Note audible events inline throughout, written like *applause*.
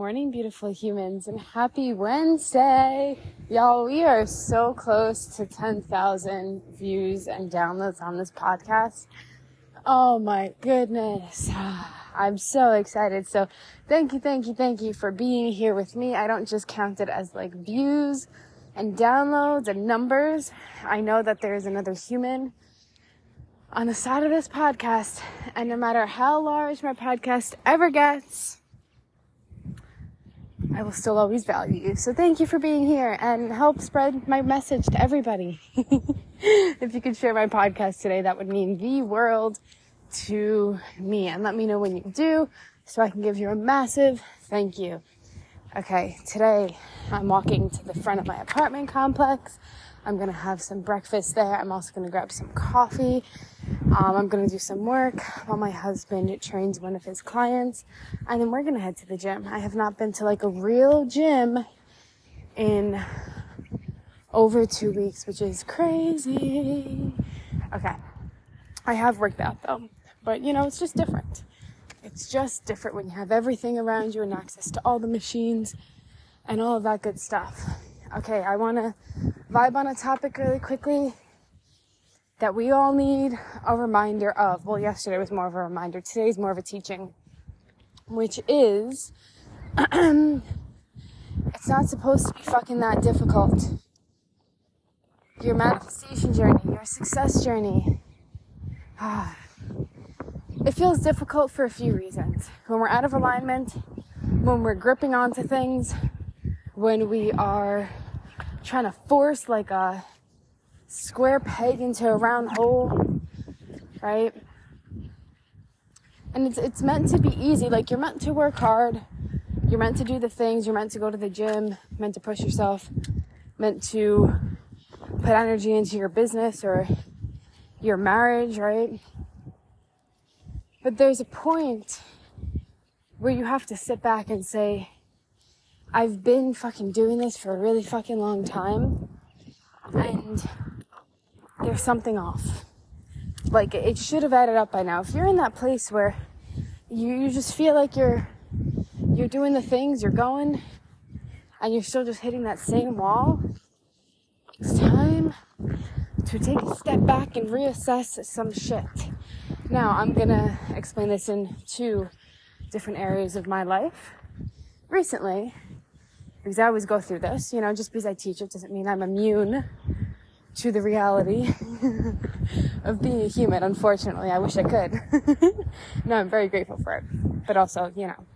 Morning, beautiful humans, and happy Wednesday! Y'all, we are so close to 10,000 views and downloads on this podcast. Oh my goodness. *sighs* I'm so excited. So thank you, thank you, thank you for being here with me. I don't just count it as like views and downloads and numbers. I know that there is another human on the side of this podcast. And no matter how large my podcast ever gets, I will still always value you. So thank you for being here and help spread my message to everybody. *laughs* if you could share my podcast today, that would mean the world to me. And let me know when you do so I can give you a massive thank you. Okay, today I'm walking to the front of my apartment complex. I'm gonna have some breakfast there. I'm also gonna grab some coffee. Um, I'm gonna do some work while my husband trains one of his clients, and then we're gonna head to the gym. I have not been to like a real gym in over two weeks, which is crazy. Okay, I have worked out though, but you know, it's just different. It's just different when you have everything around you and access to all the machines and all of that good stuff. Okay, I wanna vibe on a topic really quickly that we all need a reminder of. Well, yesterday was more of a reminder. Today's more of a teaching, which is *clears throat* it's not supposed to be fucking that difficult. Your manifestation journey, your success journey. *sighs* it feels difficult for a few reasons. When we're out of alignment, when we're gripping onto things, when we are trying to force like a square peg into a round hole, right? And it's it's meant to be easy. Like you're meant to work hard. You're meant to do the things. You're meant to go to the gym. Meant to push yourself. Meant to put energy into your business or your marriage, right? But there's a point where you have to sit back and say, I've been fucking doing this for a really fucking long time. And there's something off. Like it should have added up by now. If you're in that place where you, you just feel like you're you're doing the things, you're going, and you're still just hitting that same wall, it's time to take a step back and reassess some shit. Now, I'm gonna explain this in two different areas of my life. Recently, because I always go through this, you know, just because I teach it doesn't mean I'm immune to the reality *laughs* of being a human. Unfortunately, I wish I could. *laughs* no, I'm very grateful for it. But also, you know,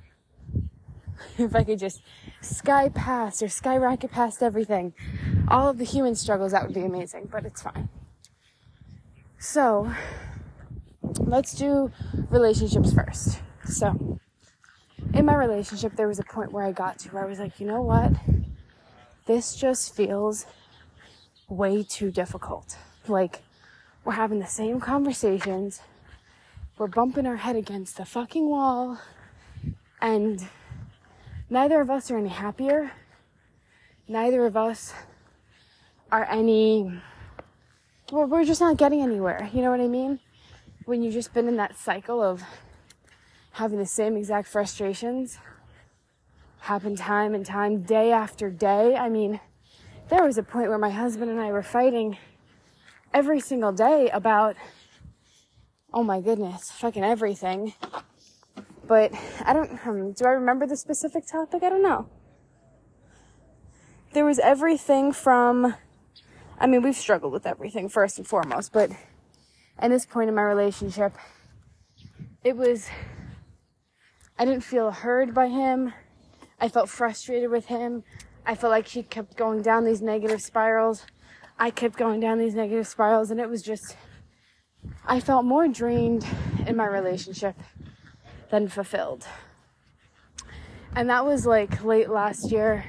if I could just sky past or skyrocket past everything, all of the human struggles, that would be amazing, but it's fine. So, let's do relationships first. So, in my relationship, there was a point where I got to where I was like, you know what? This just feels way too difficult. Like, we're having the same conversations, we're bumping our head against the fucking wall, and neither of us are any happier. Neither of us are any. Well, we're just not getting anywhere. You know what I mean? When you've just been in that cycle of having the same exact frustrations happen time and time, day after day. I mean, there was a point where my husband and I were fighting every single day about, oh my goodness, fucking everything. But I don't, um, do I remember the specific topic? I don't know. There was everything from, I mean, we've struggled with everything first and foremost, but at this point in my relationship, it was, I didn't feel heard by him. I felt frustrated with him. I felt like he kept going down these negative spirals. I kept going down these negative spirals, and it was just, I felt more drained in my relationship than fulfilled. And that was like late last year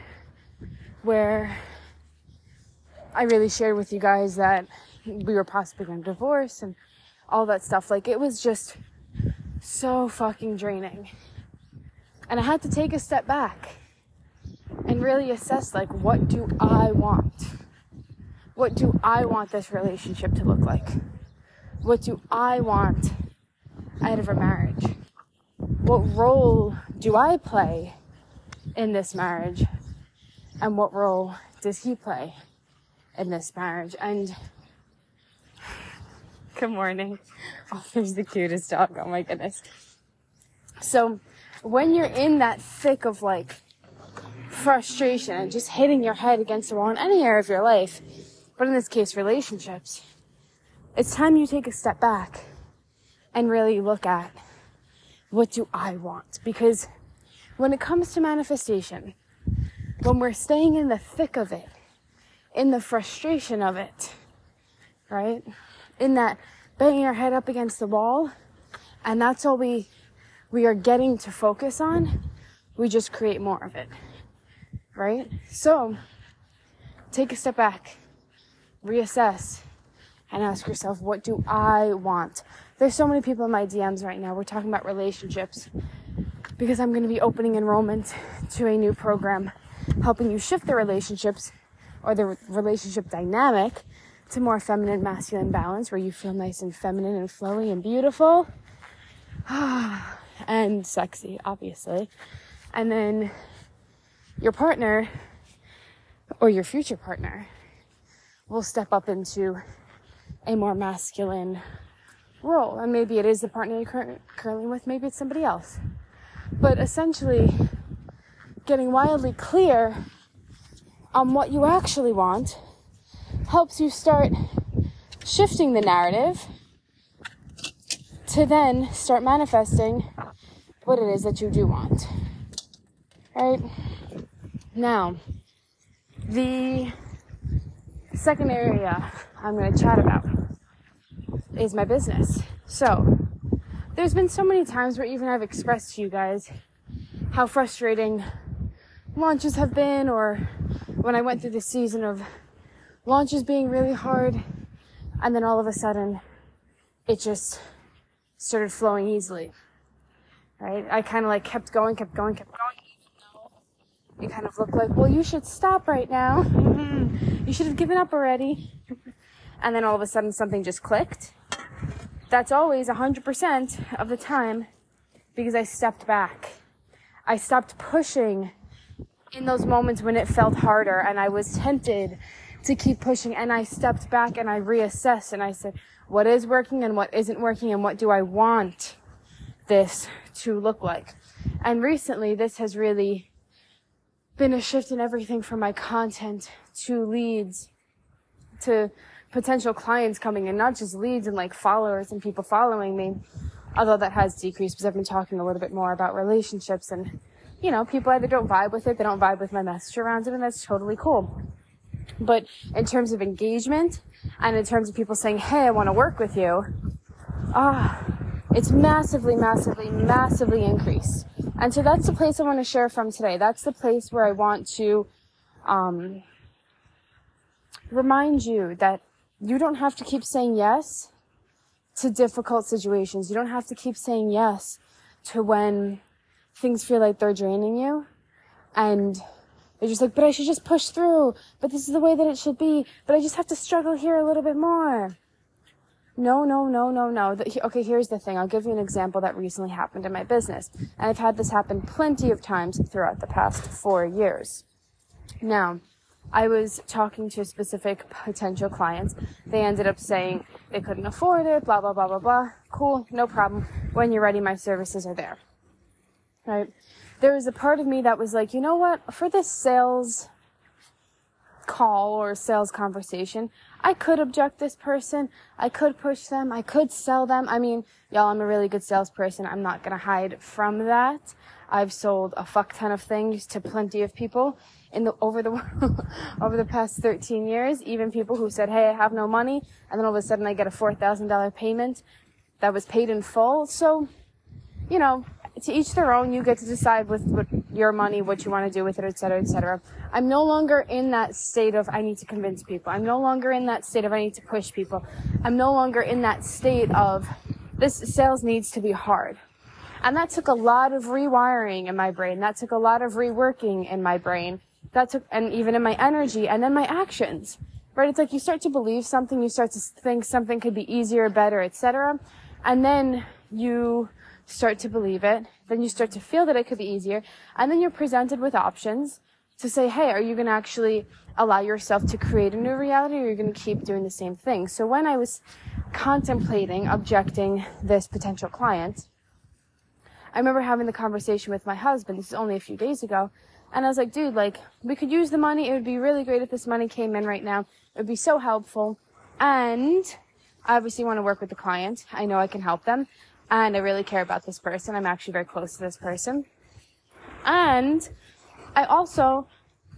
where I really shared with you guys that we were possibly going to divorce and all that stuff. Like it was just so fucking draining. And I had to take a step back and really assess like what do I want? What do I want this relationship to look like? What do I want out of a marriage? What role do I play in this marriage? And what role does he play in this marriage? And *sighs* good morning. *laughs* Oh, there's the cutest dog. Oh my goodness. So when you're in that thick of like frustration and just hitting your head against the wall in any area of your life, but in this case, relationships, it's time you take a step back and really look at what do I want? Because when it comes to manifestation, when we're staying in the thick of it, in the frustration of it, right? In that banging our head up against the wall, and that's all we we are getting to focus on, we just create more of it. Right? So, take a step back, reassess, and ask yourself, what do I want? There's so many people in my DMs right now. We're talking about relationships because I'm going to be opening enrollment to a new program helping you shift the relationships or the relationship dynamic to more feminine masculine balance where you feel nice and feminine and flowy and beautiful *sighs* ah. And sexy obviously. And then your partner or your future partner will step up into a more masculine role. And maybe it is the partner you're cur- currently with maybe it's somebody else. But essentially getting wildly clear on what you actually want helps you start shifting the narrative to then start manifesting what it is that you do want. Right? Now, the second area I'm going to chat about is my business. So, there's been so many times where even I've expressed to you guys how frustrating launches have been, or when I went through the season of launches being really hard, and then all of a sudden it just started flowing easily. Right? I kind of like kept going, kept going, kept going. You kind of look like, well, you should stop right now. Mm-hmm. you should have given up already. and then all of a sudden something just clicked. That's always 100% of the time because I stepped back. I stopped pushing in those moments when it felt harder and I was tempted to keep pushing and I stepped back and I reassessed and I said, what is working and what isn't working and what do I want this to look like? And recently this has really been a shift in everything from my content to leads to potential clients coming in, not just leads and like followers and people following me, although that has decreased because I've been talking a little bit more about relationships and you know, people either don't vibe with it, they don't vibe with my message around it, and that's totally cool. But in terms of engagement and in terms of people saying, hey, I want to work with you, ah, it's massively, massively, massively increased. And so that's the place I want to share from today. That's the place where I want to um, remind you that you don't have to keep saying yes to difficult situations. You don't have to keep saying yes to when things feel like they're draining you and they're just like, but I should just push through. But this is the way that it should be. But I just have to struggle here a little bit more. No, no, no, no, no. okay, here's the thing. I'll give you an example that recently happened in my business. And I've had this happen plenty of times throughout the past four years. Now, I was talking to specific potential clients. They ended up saying they couldn't afford it, blah, blah, blah, blah, blah. Cool, no problem. When you're ready, my services are there right? There was a part of me that was like, you know what? For this sales call or sales conversation, I could object this person. I could push them. I could sell them. I mean, y'all, I'm a really good salesperson. I'm not going to hide from that. I've sold a fuck ton of things to plenty of people in the over the *laughs* over the past 13 years. Even people who said, "Hey, I have no money," and then all of a sudden I get a four thousand dollar payment that was paid in full. So, you know, to each their own. You get to decide with, with your money what you want to do with it, etc., etc. I'm no longer in that state of I need to convince people. I'm no longer in that state of I need to push people. I'm no longer in that state of this sales needs to be hard. And that took a lot of rewiring in my brain. That took a lot of reworking in my brain. That took, and even in my energy and then my actions. Right? It's like you start to believe something, you start to think something could be easier, better, etc. And then you start to believe it. Then you start to feel that it could be easier. And then you're presented with options to say, hey, are you going to actually allow yourself to create a new reality or are you going to keep doing the same thing? So when I was contemplating objecting this potential client, I remember having the conversation with my husband. This is only a few days ago. And I was like, dude, like, we could use the money. It would be really great if this money came in right now. It would be so helpful. And I obviously want to work with the client. I know I can help them. And I really care about this person. I'm actually very close to this person. And I also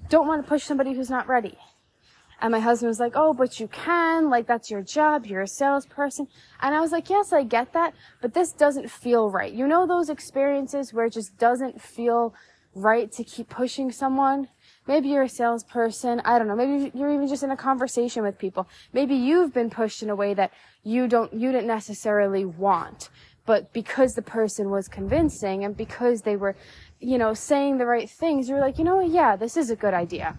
don't want to push somebody who's not ready. And my husband was like, Oh, but you can. Like, that's your job. You're a salesperson. And I was like, Yes, I get that, but this doesn't feel right. You know, those experiences where it just doesn't feel right to keep pushing someone? Maybe you're a salesperson. I don't know. Maybe you're even just in a conversation with people. Maybe you've been pushed in a way that you don't, you didn't necessarily want. But because the person was convincing and because they were, you know, saying the right things, you're like, you know what? Yeah, this is a good idea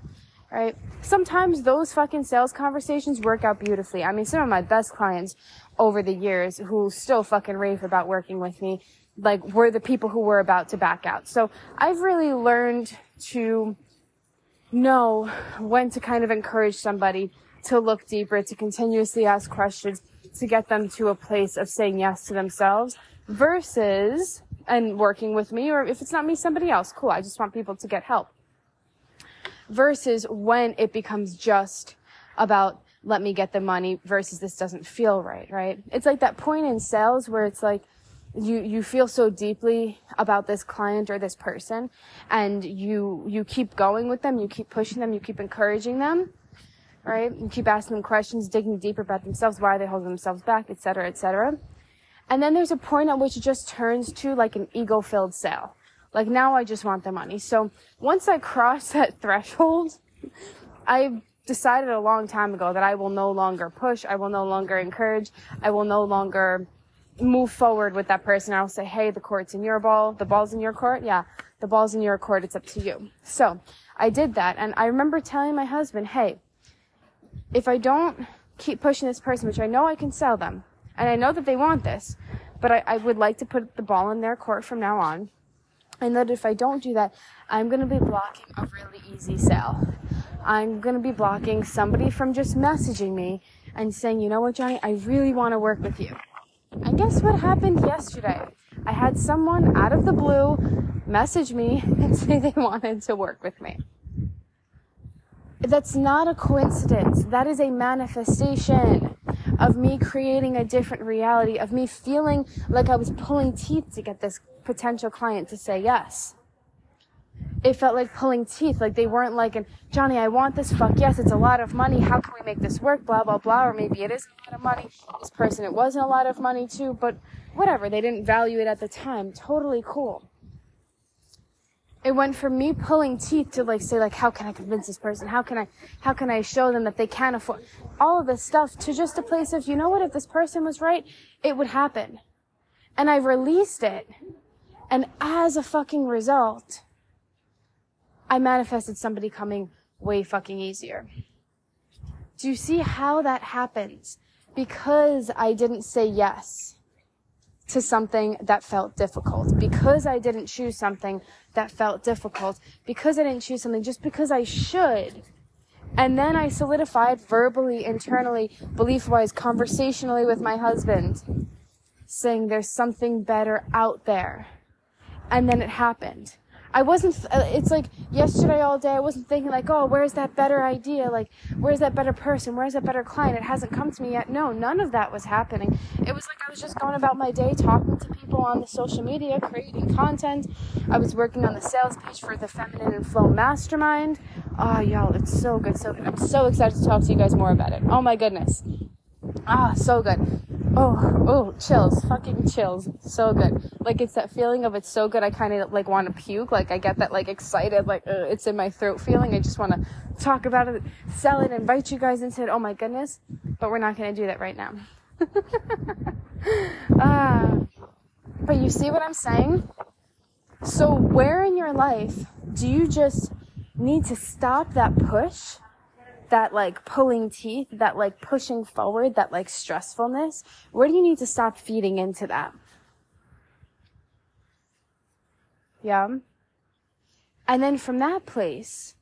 right? Sometimes those fucking sales conversations work out beautifully. I mean, some of my best clients over the years who still fucking rave about working with me, like, were the people who were about to back out. So I've really learned to know when to kind of encourage somebody to look deeper, to continuously ask questions, to get them to a place of saying yes to themselves versus and working with me, or if it's not me, somebody else. Cool. I just want people to get help versus when it becomes just about let me get the money versus this doesn't feel right, right? It's like that point in sales where it's like you you feel so deeply about this client or this person and you you keep going with them, you keep pushing them, you keep encouraging them, right? You keep asking them questions, digging deeper about themselves, why are they holding themselves back, etc., etc. And then there's a point at which it just turns to like an ego-filled sale like now I just want the money. So once I cross *laughs* that threshold, I decided a long time ago that I will no longer push. I will no longer encourage. I will no longer move forward with that person. I'll say, Hey, the court's in your ball. The ball's in your court. Yeah. The ball's in your court. It's up to you. So I did that. And I remember telling my husband, Hey, if I don't keep pushing this person, which I know I can sell them, and I know that they want this, but I, I would like to put the ball in their court from now on. And that if I don't do that, I'm going to be blocking a really easy sale. I'm going to be blocking somebody from just messaging me and saying, you know what, Jonnie, I really want to work with you. And guess what happened yesterday? I had someone out of the blue message me *laughs* and say they wanted to work with me. That's not a coincidence. That is a manifestation of me creating a different reality, of me feeling like I was pulling teeth to get this potential client to say yes. It felt like pulling teeth, like they weren't like, Jonnie, I want this, fuck yes, it's a lot of money, how can we make this work, blah, blah, blah, or maybe it is a lot of money, this person, it wasn't a lot of money too, but whatever, they didn't value it at the time, totally cool. It went from me pulling teeth to like say like, how can I convince this person? How can I, how can I show them that they can afford all of this stuff to just a place of, you know what, if this person was right, it would happen. And I released it and as a fucking result, I manifested somebody coming way fucking easier. Do you see how that happens? Because I didn't say yes to something that felt difficult, because I didn't choose something that felt difficult, because I didn't choose something just because I should. And then I solidified verbally, internally, belief wise, conversationally with my husband, saying there's something better out there and then it happened. I wasn't, uh, it's like yesterday all day, I wasn't thinking like, oh, where's that better idea? Like, where's that better person? Where's that better client? It hasn't come to me yet. No, none of that was happening. It was like I was just going about my day, talking to people on the social media, creating content. I was working on the sales page for the Feminine and Flow Mastermind. Oh, y'all, it's so good, so good. I'm so excited to talk to you guys more about it. Oh my goodness. Ah, so good. Oh, oh, chills, fucking chills. So good. Like it's that feeling of it's so good. I kind of like want to puke. Like I get that like excited, like uh, it's in my throat feeling. I just want to talk about it, sell it, invite you guys into it. Oh my goodness. But we're not going to do that right now. ah, *laughs* but you see what I'm saying? So where in your life do you just need to stop that push? That like pulling teeth, that like pushing forward, that like stressfulness, where do you need to stop feeding into that? Yeah. And then from that place,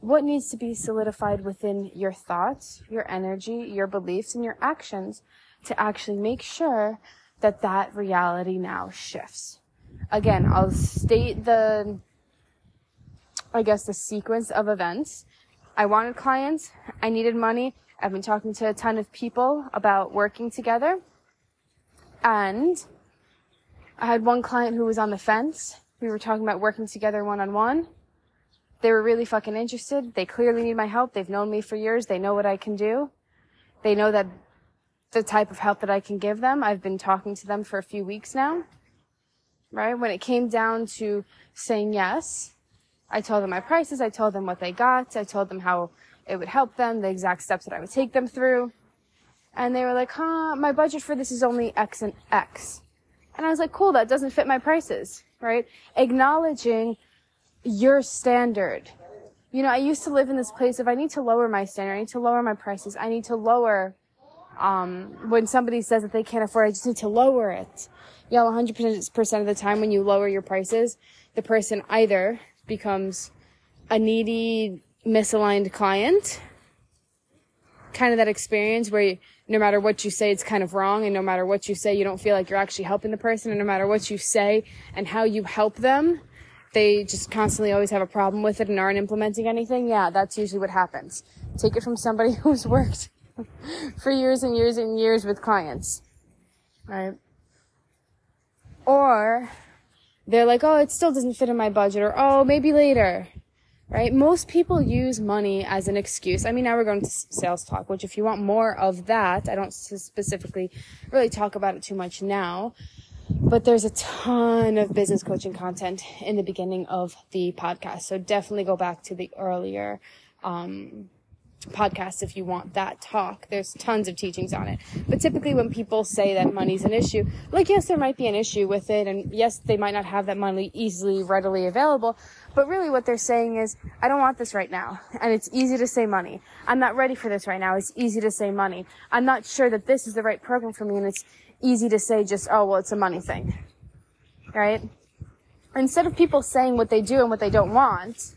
what needs to be solidified within your thoughts, your energy, your beliefs, and your actions to actually make sure that that reality now shifts? Again, I'll state the, I guess, the sequence of events I wanted clients. I needed money. I've been talking to a ton of people about working together. And I had one client who was on the fence. We were talking about working together one on one. They were really fucking interested. They clearly need my help. They've known me for years. They know what I can do. They know that the type of help that I can give them. I've been talking to them for a few weeks now. Right? When it came down to saying yes, I told them my prices. I told them what they got. I told them how it would help them, the exact steps that I would take them through. And they were like, huh, my budget for this is only X and X. And I was like, cool, that doesn't fit my prices, right? Acknowledging your standard. You know, I used to live in this place of I need to lower my standard. I need to lower my prices. I need to lower, um, when somebody says that they can't afford, I just need to lower it. You know, 100% of the time when you lower your prices, the person either becomes a needy, misaligned client. Kind of that experience where you, no matter what you say, it's kind of wrong. And no matter what you say, you don't feel like you're actually helping the person. And no matter what you say and how you help them, they just constantly always have a problem with it and aren't implementing anything. Yeah, that's usually what happens. Take it from somebody *laughs* who's worked *laughs* for years and years and years with clients. Right? Or they're like, oh, it still doesn't fit in my budget, or oh, maybe later, right? Most people use money as an excuse. I mean, now we're going to sales talk, which if you want more of that, I don't specifically really talk about it too much now, but there's a ton of business coaching content in the beginning of the podcast. So definitely go back to the earlier, um, podcast if you want that talk. There's tons of teachings on it. But typically when people say that money's an issue, like yes, there might be an issue with it and yes, they might not have that money easily, readily available. But really what they're saying is, I don't want this right now. And it's easy to say money. I'm not ready for this right now. It's easy to say money. I'm not sure that this is the right program for me and it's easy to say just, oh, well, it's a money thing. Right? Instead of people saying what they do and what they don't want,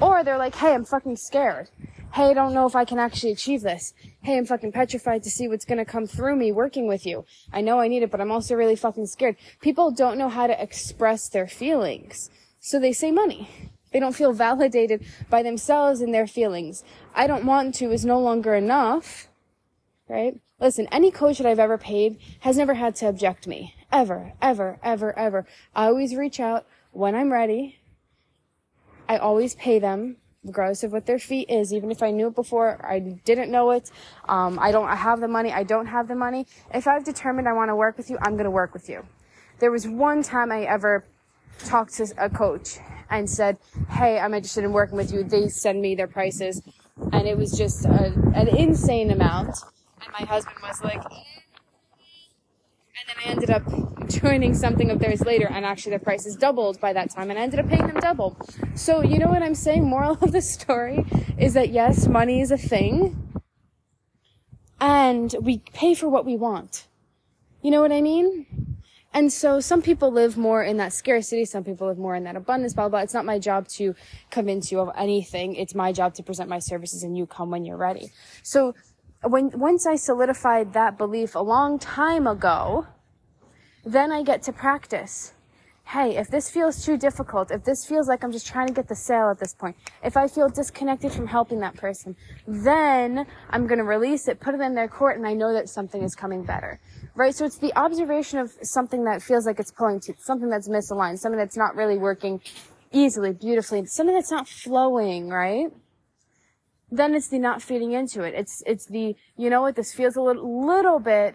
or they're like, hey, I'm fucking scared hey, I don't know if I can actually achieve this. Hey, I'm fucking petrified to see what's gonna come through me working with you. I know I need it, but I'm also really fucking scared. People don't know how to express their feelings. So they say money. They don't feel *laughs* validated by themselves and their feelings. I don't want to is no longer enough. Right? Listen, any coach that I've ever paid has never had to object me. Ever, ever, ever, ever. I always reach out when I'm ready. I always pay them regardless of what their fee is, even if I knew it before, I didn't know it, um, I don't I have the money, I don't have the money. If I've determined I want to work with you, I'm going to work with you. There was one time I ever talked to a coach and said, Hey, I'm interested in working with you. They send me their prices. And it was just a, an insane amount. And my husband was like, then I ended up joining something of theirs later, and actually the prices doubled by that time, and I ended up paying them double. So, you know what I'm saying? Moral of the story is that yes, money is a thing, and we pay for what we want. You know what I mean? And so some people live more in that scarcity, some people live more in that abundance, blah, blah. It's not my job to convince you of anything. It's my job to present my services and you come when you're ready. So when once I solidified that belief a long time ago, then I get to practice. Hey, if this feels too difficult, if this feels like I'm just trying to get the sale at this point, if I feel disconnected from helping that person, then I'm going to release it, put it in their court, and I know that something is coming better. Right? So it's the observation of something that feels like it's pulling something that's misaligned, something that's not really working easily, beautifully, something that's not flowing, right? then it's the not feeding into it. It's, it's the, you know what, this feels a little, little bit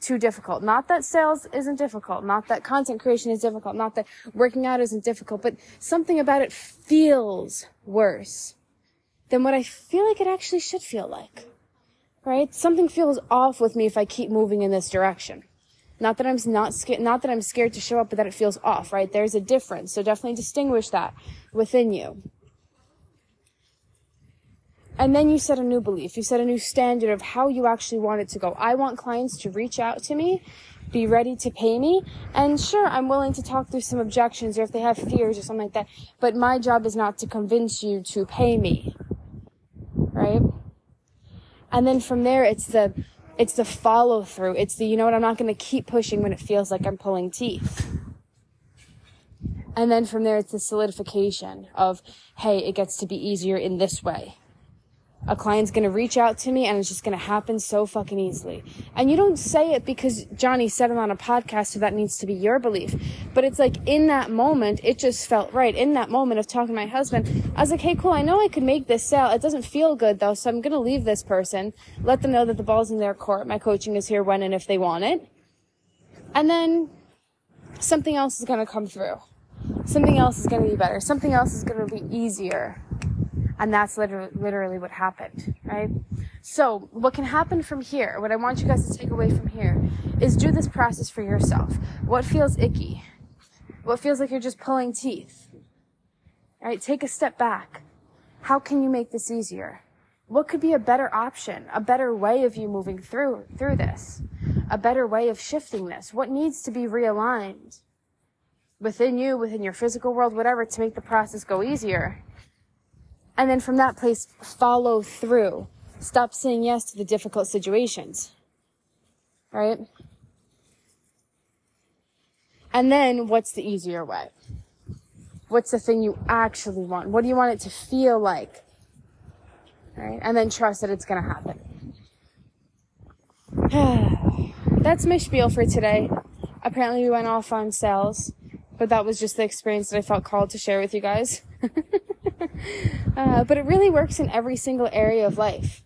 too difficult. Not that sales isn't difficult, not that content creation is difficult, not that working out isn't difficult, but something about it feels worse than what I feel like it actually should feel like. Right? Something feels off with me if I keep moving in this direction. Not that I'm not scared, not that I'm scared to show up, but that it feels off, right? There's a difference. So definitely distinguish that within you. And then you set a new belief. You set a new standard of how you actually want it to go. I want clients to reach out to me, be ready to pay me. And sure, I'm willing to talk through some objections or if they have fears or something like that. But my job is not to convince you to pay me. Right? And then from there, it's the, it's the follow through. It's the, you know what, I'm not going to keep pushing when it feels like I'm pulling teeth. And then from there, it's the solidification of, hey, it gets to be easier in this way a client's to reach out to me and it's just to happen so fucking easily. And you don't say it because Jonnie said it on a podcast, so that needs to be your belief. But it's like in that moment, it just felt right. In that moment of talking to my husband, I was like, hey, cool, I know I could make this sale. It doesn't feel good though, so I'm to leave this person, let them know that the ball's in their court. My coaching is here when and if they want it. And then something else is to come through. Something else is to be better. Something else is to be easier and that's literally, literally what happened, right? So what can happen from here, what I want you guys to take away from here is do this process for yourself. What feels icky? What feels like you're just pulling teeth? Right? Take a step back. How can you make this easier? What could be a better option, a better way of you moving through, through this? A better way of shifting this? What needs to be realigned within you, within your physical world, whatever, to make the process go easier? And then from that place, follow through. Stop saying yes to the difficult situations. Right? And then what's the easier way? What's the thing you actually want? What do you want it to feel like? Right? And then trust that it's going to happen. *sighs* That's my spiel for today. Apparently we went off on sales, but that was just the experience that I felt called to share with you guys. *laughs* uh, but it really works in every single area of life.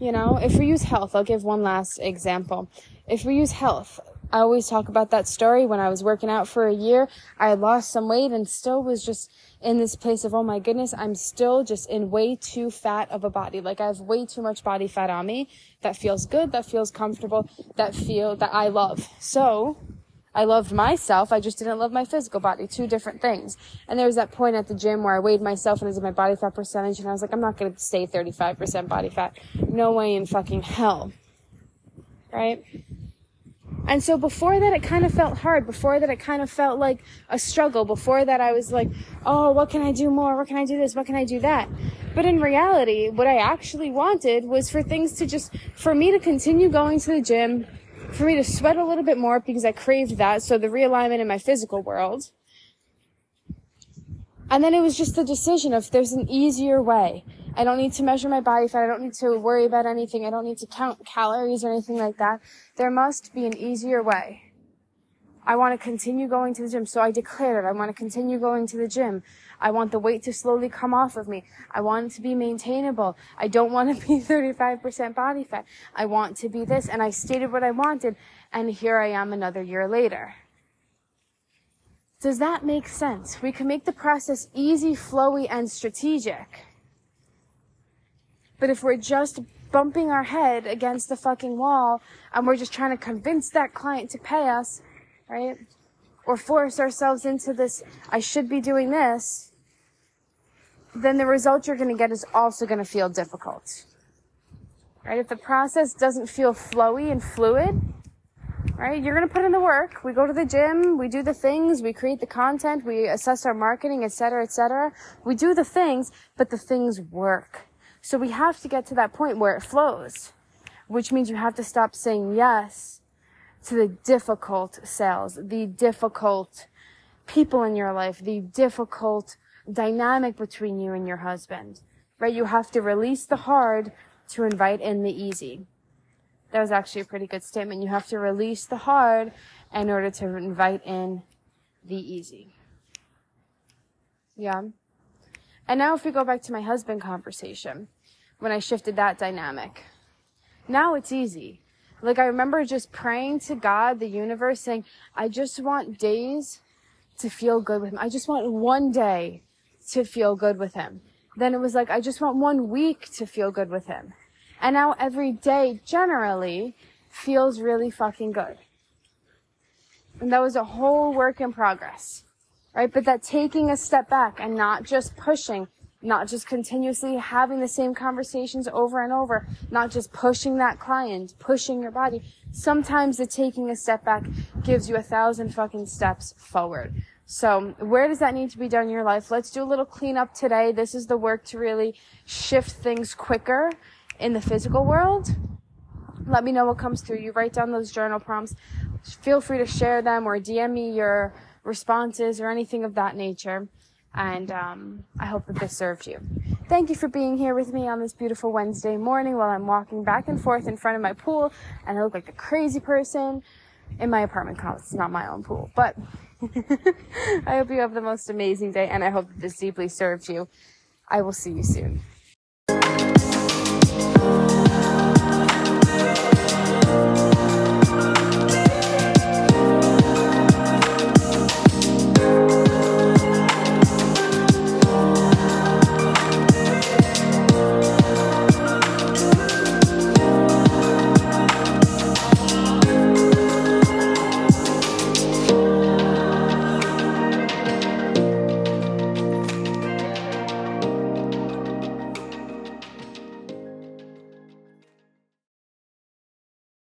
You know, if we use health, I'll give one last example. If we use health, I always talk about that story when I was working out for a year. I lost some weight and still was just in this place of, oh my goodness, I'm still just in way too fat of a body. Like I have way too much body fat on me that feels good, that feels comfortable, that feel, that I love. So I loved myself. I just didn't love my physical body. Two different things. And there was that point at the gym where I weighed myself and it was my body fat percentage and I was like, I'm not going to stay 35% body fat. No way in fucking hell. Right? And so before that, it kind of felt hard. Before that, it kind of felt like a struggle. Before that, I was like, oh, what can I do more? What can I do this? What can I do that? But in reality, what I actually wanted was for things to just, for me to continue going to the gym, for me to sweat a little bit more because I craved that. So the realignment in my physical world. And then it was just the decision of there's an easier way. I don't need to measure my body fat. I don't need to worry about anything. I don't need to count calories or anything like that. There must be an easier way. I want to continue going to the gym. So I declared it. I want to continue going to the gym. I want the weight to slowly come off of me. I want it to be maintainable. I don't want to *laughs* be 35% body fat. I want to be this. And I stated what I wanted. And here I am another year later. Does that make sense? We can make the process easy, flowy, and strategic. But if we're just bumping our head against the fucking wall and we're just trying to convince that client to pay us, right? Or force ourselves into this, I should be doing this, then the result you're going to get is also going to feel difficult. Right? If the process doesn't feel flowy and fluid, right? You're going to put in the work. We go to the gym, we do the things, we create the content, we assess our marketing, etc., etc. We do the things, but the things work. So we have to get to that point where it flows, which means you have to stop saying yes to the difficult sales, the difficult people in your life, the difficult dynamic between you and your husband, right? You have to release the hard to invite in the easy. That was actually a pretty good statement. You have to release the hard in order to invite in the easy. Yeah. And now if we go back to my husband conversation, when I shifted that dynamic, now it's easy. Like I remember just praying to God, the universe, saying, I just want days to feel good with him. I just want one day to feel good with him. Then it was like, I just want one week to feel good with him. And now every day generally feels really fucking good. And that was a whole work in progress, right? But that taking a step back and not just pushing, not just continuously having the same conversations over and over, not just pushing that client, pushing your body. Sometimes the taking a step back gives you a thousand fucking steps forward. So where does that need to be done in your life? Let's do a little cleanup today. This is the work to really shift things quicker in the physical world. Let me know what comes through. You write down those journal prompts. Feel free to share them or DM me your responses or anything of that nature. And um, I hope that this served you. Thank you for being here with me on this beautiful Wednesday morning while I'm walking back and forth in front of my pool and I look like a crazy person in my apartment complex. It's not my own pool, but *laughs* I hope you have the most amazing day and I hope that this deeply served you. I will see you soon.